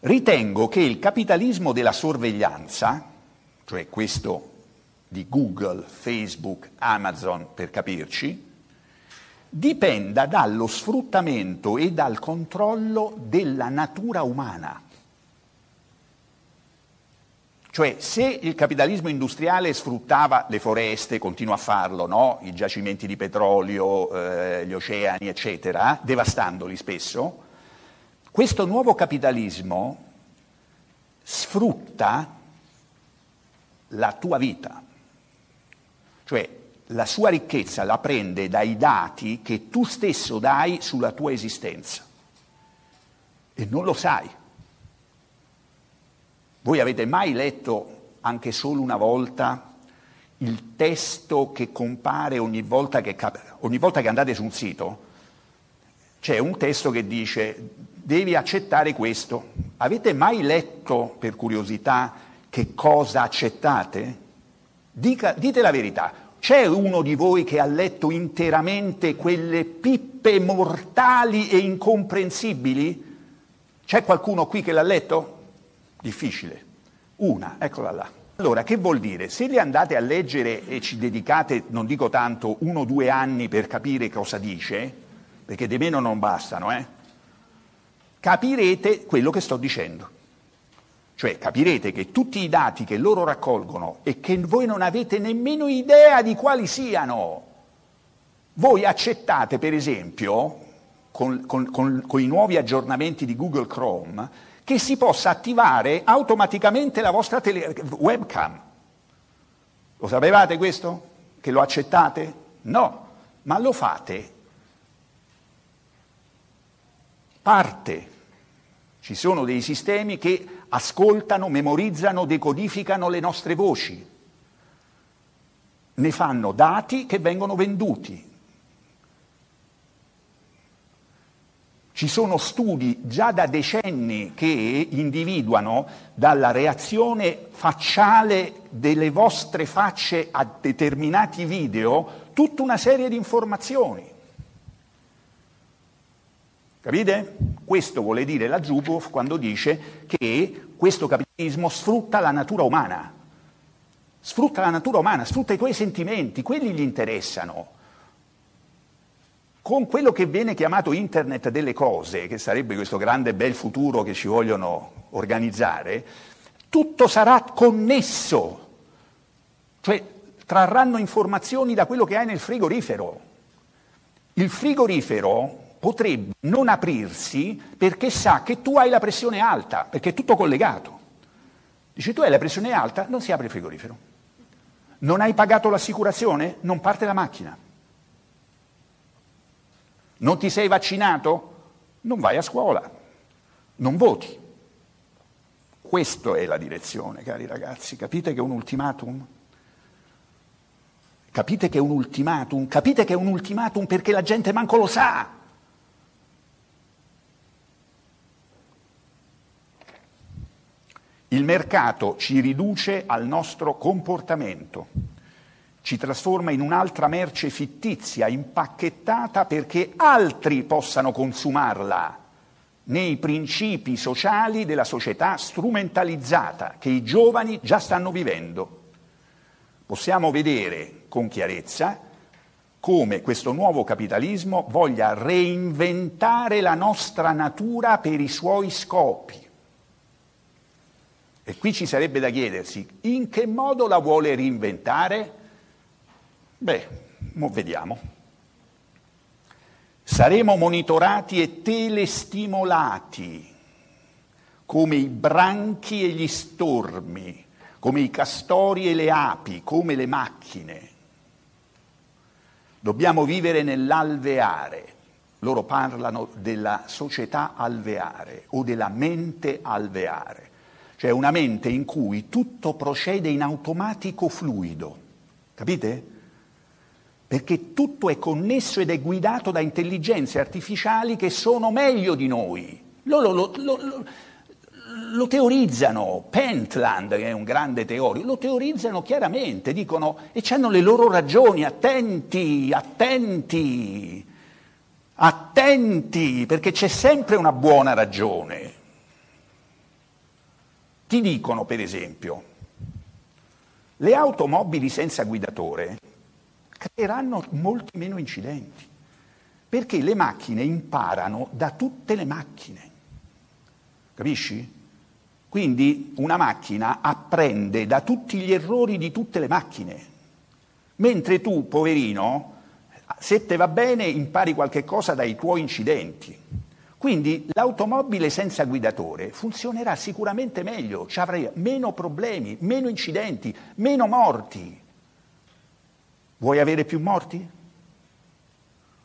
Ritengo che il capitalismo della sorveglianza, cioè questo di Google, Facebook, Amazon per capirci, dipenda dallo sfruttamento e dal controllo della natura umana. Cioè, se il capitalismo industriale sfruttava le foreste, continua a farlo, no? i giacimenti di petrolio, eh, gli oceani, eccetera, devastandoli spesso, questo nuovo capitalismo sfrutta la tua vita, cioè la sua ricchezza la prende dai dati che tu stesso dai sulla tua esistenza e non lo sai. Voi avete mai letto anche solo una volta il testo che compare ogni volta che, ogni volta che andate su un sito? C'è un testo che dice devi accettare questo. Avete mai letto, per curiosità, che cosa accettate? Dica, dite la verità. C'è uno di voi che ha letto interamente quelle pippe mortali e incomprensibili? C'è qualcuno qui che l'ha letto? difficile. Una, eccola là. Allora, che vuol dire? Se le andate a leggere e ci dedicate, non dico tanto, uno o due anni per capire cosa dice, perché di meno non bastano, eh, capirete quello che sto dicendo. Cioè capirete che tutti i dati che loro raccolgono e che voi non avete nemmeno idea di quali siano, voi accettate per esempio, con, con, con, con i nuovi aggiornamenti di Google Chrome, che si possa attivare automaticamente la vostra tele- webcam. Lo sapevate questo? Che lo accettate? No, ma lo fate parte. Ci sono dei sistemi che ascoltano, memorizzano, decodificano le nostre voci. Ne fanno dati che vengono venduti. Ci sono studi già da decenni che individuano dalla reazione facciale delle vostre facce a determinati video tutta una serie di informazioni. Capite? Questo vuole dire la Zuboff quando dice che questo capitalismo sfrutta la natura umana, sfrutta la natura umana, sfrutta i tuoi sentimenti, quelli gli interessano con quello che viene chiamato Internet delle cose, che sarebbe questo grande bel futuro che ci vogliono organizzare, tutto sarà connesso, cioè trarranno informazioni da quello che hai nel frigorifero. Il frigorifero potrebbe non aprirsi perché sa che tu hai la pressione alta, perché è tutto collegato. Dice tu hai la pressione alta, non si apre il frigorifero. Non hai pagato l'assicurazione, non parte la macchina. Non ti sei vaccinato? Non vai a scuola, non voti. Questa è la direzione, cari ragazzi. Capite che è un ultimatum? Capite che è un ultimatum? Capite che è un ultimatum perché la gente manco lo sa. Il mercato ci riduce al nostro comportamento ci trasforma in un'altra merce fittizia, impacchettata perché altri possano consumarla nei principi sociali della società strumentalizzata che i giovani già stanno vivendo. Possiamo vedere con chiarezza come questo nuovo capitalismo voglia reinventare la nostra natura per i suoi scopi. E qui ci sarebbe da chiedersi in che modo la vuole reinventare? Beh, vediamo. Saremo monitorati e telestimolati come i branchi e gli stormi, come i castori e le api, come le macchine. Dobbiamo vivere nell'alveare. Loro parlano della società alveare o della mente alveare, cioè una mente in cui tutto procede in automatico fluido. Capite? perché tutto è connesso ed è guidato da intelligenze artificiali che sono meglio di noi. Lo, lo, lo, lo teorizzano, Pentland, che è un grande teorico, lo teorizzano chiaramente, dicono e hanno le loro ragioni, attenti, attenti, attenti, perché c'è sempre una buona ragione. Ti dicono, per esempio, le automobili senza guidatore creeranno molti meno incidenti, perché le macchine imparano da tutte le macchine. Capisci? Quindi una macchina apprende da tutti gli errori di tutte le macchine, mentre tu, poverino, se te va bene impari qualche cosa dai tuoi incidenti. Quindi l'automobile senza guidatore funzionerà sicuramente meglio, ci avrai meno problemi, meno incidenti, meno morti. Vuoi avere più morti?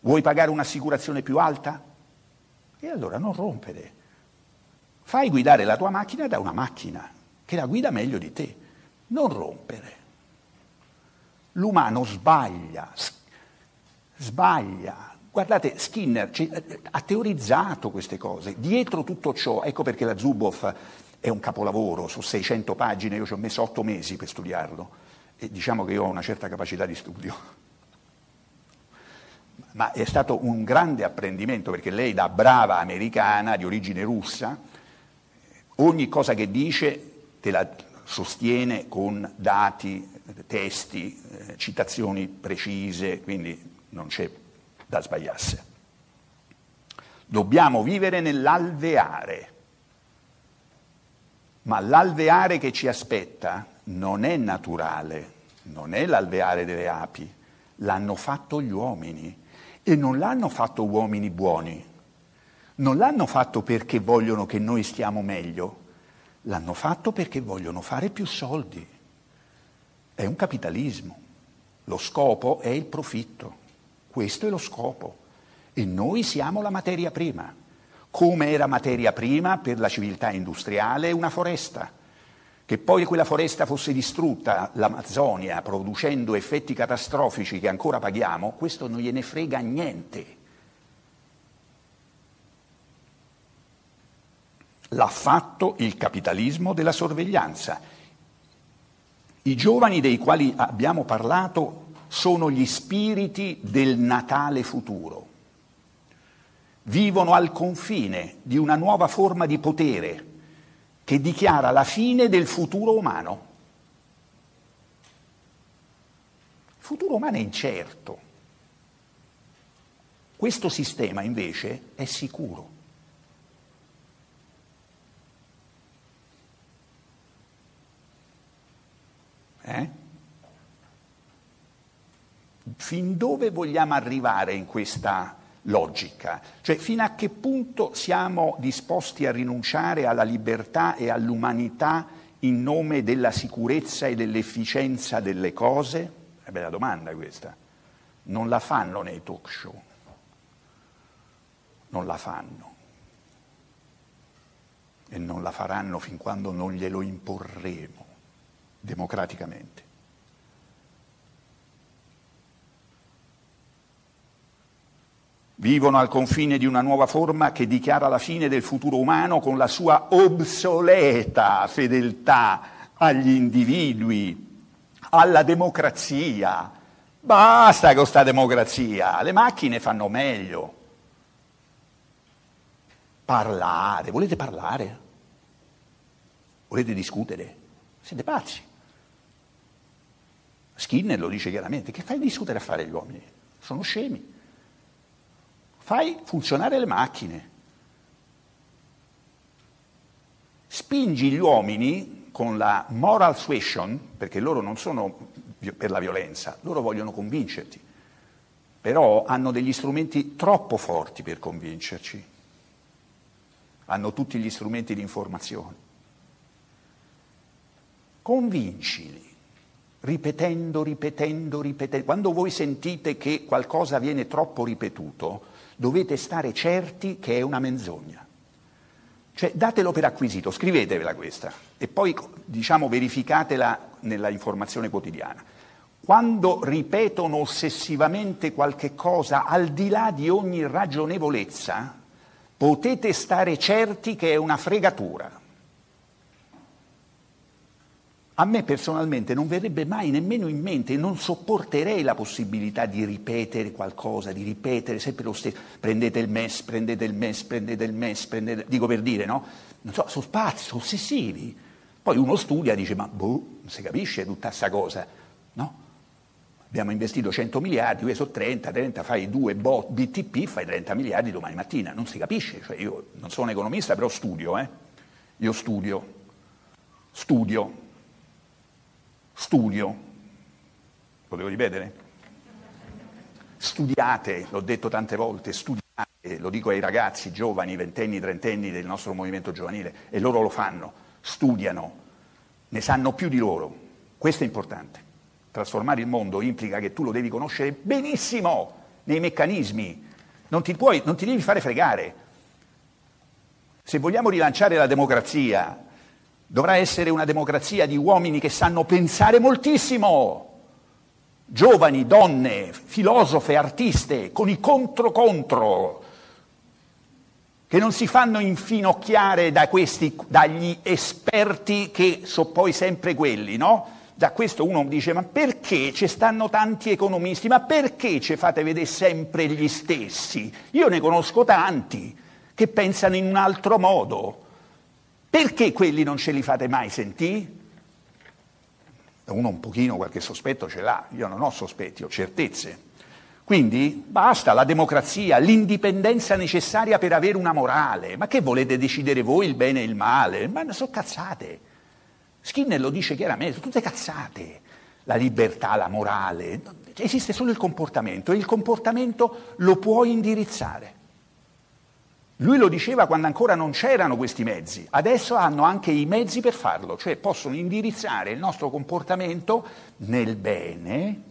Vuoi pagare un'assicurazione più alta? E allora non rompere. Fai guidare la tua macchina da una macchina che la guida meglio di te. Non rompere. L'umano sbaglia, sbaglia. Guardate, Skinner ha teorizzato queste cose. Dietro tutto ciò, ecco perché la Zuboff è un capolavoro, su 600 pagine, io ci ho messo 8 mesi per studiarlo e diciamo che io ho una certa capacità di studio. Ma è stato un grande apprendimento perché lei da brava americana di origine russa, ogni cosa che dice te la sostiene con dati, testi, eh, citazioni precise, quindi non c'è da sbagliarsi. Dobbiamo vivere nell'alveare, ma l'alveare che ci aspetta non è naturale, non è l'alveare delle api, l'hanno fatto gli uomini e non l'hanno fatto uomini buoni, non l'hanno fatto perché vogliono che noi stiamo meglio, l'hanno fatto perché vogliono fare più soldi. È un capitalismo, lo scopo è il profitto. Questo è lo scopo. E noi siamo la materia prima, come era materia prima per la civiltà industriale una foresta. Che poi quella foresta fosse distrutta, l'Amazzonia, producendo effetti catastrofici che ancora paghiamo, questo non gliene frega niente. L'ha fatto il capitalismo della sorveglianza. I giovani dei quali abbiamo parlato sono gli spiriti del Natale futuro. Vivono al confine di una nuova forma di potere che dichiara la fine del futuro umano. Il futuro umano è incerto. Questo sistema invece è sicuro. Eh? Fin dove vogliamo arrivare in questa logica? Cioè fino a che punto siamo disposti a rinunciare alla libertà e all'umanità in nome della sicurezza e dell'efficienza delle cose? È bella domanda questa. Non la fanno nei talk show. Non la fanno. E non la faranno fin quando non glielo imporremo democraticamente. Vivono al confine di una nuova forma che dichiara la fine del futuro umano con la sua obsoleta fedeltà agli individui, alla democrazia. Basta con questa democrazia, le macchine fanno meglio. Parlare, volete parlare? Volete discutere? Siete pazzi. Skinner lo dice chiaramente, che fai discutere a fare gli uomini? Sono scemi. Fai funzionare le macchine. Spingi gli uomini con la moral suasion, perché loro non sono per la violenza, loro vogliono convincerti, però hanno degli strumenti troppo forti per convincerci, hanno tutti gli strumenti di informazione. Convincili ripetendo, ripetendo, ripetendo. Quando voi sentite che qualcosa viene troppo ripetuto, dovete stare certi che è una menzogna. Cioè datelo per acquisito, scrivetevela questa e poi diciamo verificatela nella informazione quotidiana. Quando ripetono ossessivamente qualche cosa al di là di ogni ragionevolezza, potete stare certi che è una fregatura. A me personalmente non verrebbe mai nemmeno in mente, non sopporterei la possibilità di ripetere qualcosa, di ripetere sempre lo stesso. Prendete il MES, prendete il MES, prendete il MES, prendete... dico per dire, no? Non so, sono pazzi, sono ossessivi. Poi uno studia e dice, ma boh, non si capisce tutta questa cosa, no? Abbiamo investito 100 miliardi, questo sono 30, 30, fai due BTP, fai 30 miliardi domani mattina, non si capisce, cioè io non sono economista, però studio, eh? Io studio, studio, studio, lo devo ripetere? Studiate, l'ho detto tante volte, studiate, lo dico ai ragazzi giovani, ventenni, trentenni del nostro movimento giovanile, e loro lo fanno, studiano, ne sanno più di loro. Questo è importante. Trasformare il mondo implica che tu lo devi conoscere benissimo nei meccanismi, non ti, puoi, non ti devi fare fregare. Se vogliamo rilanciare la democrazia, dovrà essere una democrazia di uomini che sanno pensare moltissimo giovani, donne, filosofe, artiste, con i contro-contro, che non si fanno infinocchiare da questi, dagli esperti che sono poi sempre quelli, no? Da questo uno dice, ma perché ci stanno tanti economisti? Ma perché ci fate vedere sempre gli stessi? Io ne conosco tanti che pensano in un altro modo. Perché quelli non ce li fate mai sentire? uno un pochino qualche sospetto ce l'ha, io non ho sospetti, ho certezze. Quindi basta la democrazia, l'indipendenza necessaria per avere una morale. Ma che volete decidere voi il bene e il male? Ma sono cazzate. Skinner lo dice chiaramente, sono tutte cazzate. La libertà, la morale, esiste solo il comportamento e il comportamento lo puoi indirizzare. Lui lo diceva quando ancora non c'erano questi mezzi, adesso hanno anche i mezzi per farlo, cioè possono indirizzare il nostro comportamento nel bene,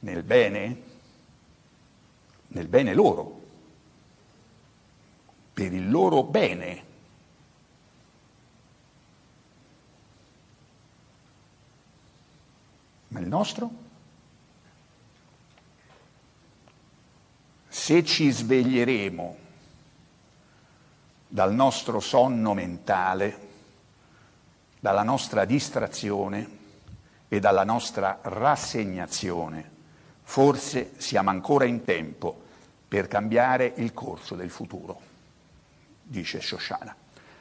nel bene, nel bene loro, per il loro bene. Ma il nostro? Se ci sveglieremo dal nostro sonno mentale, dalla nostra distrazione e dalla nostra rassegnazione, forse siamo ancora in tempo per cambiare il corso del futuro, dice Shoshana.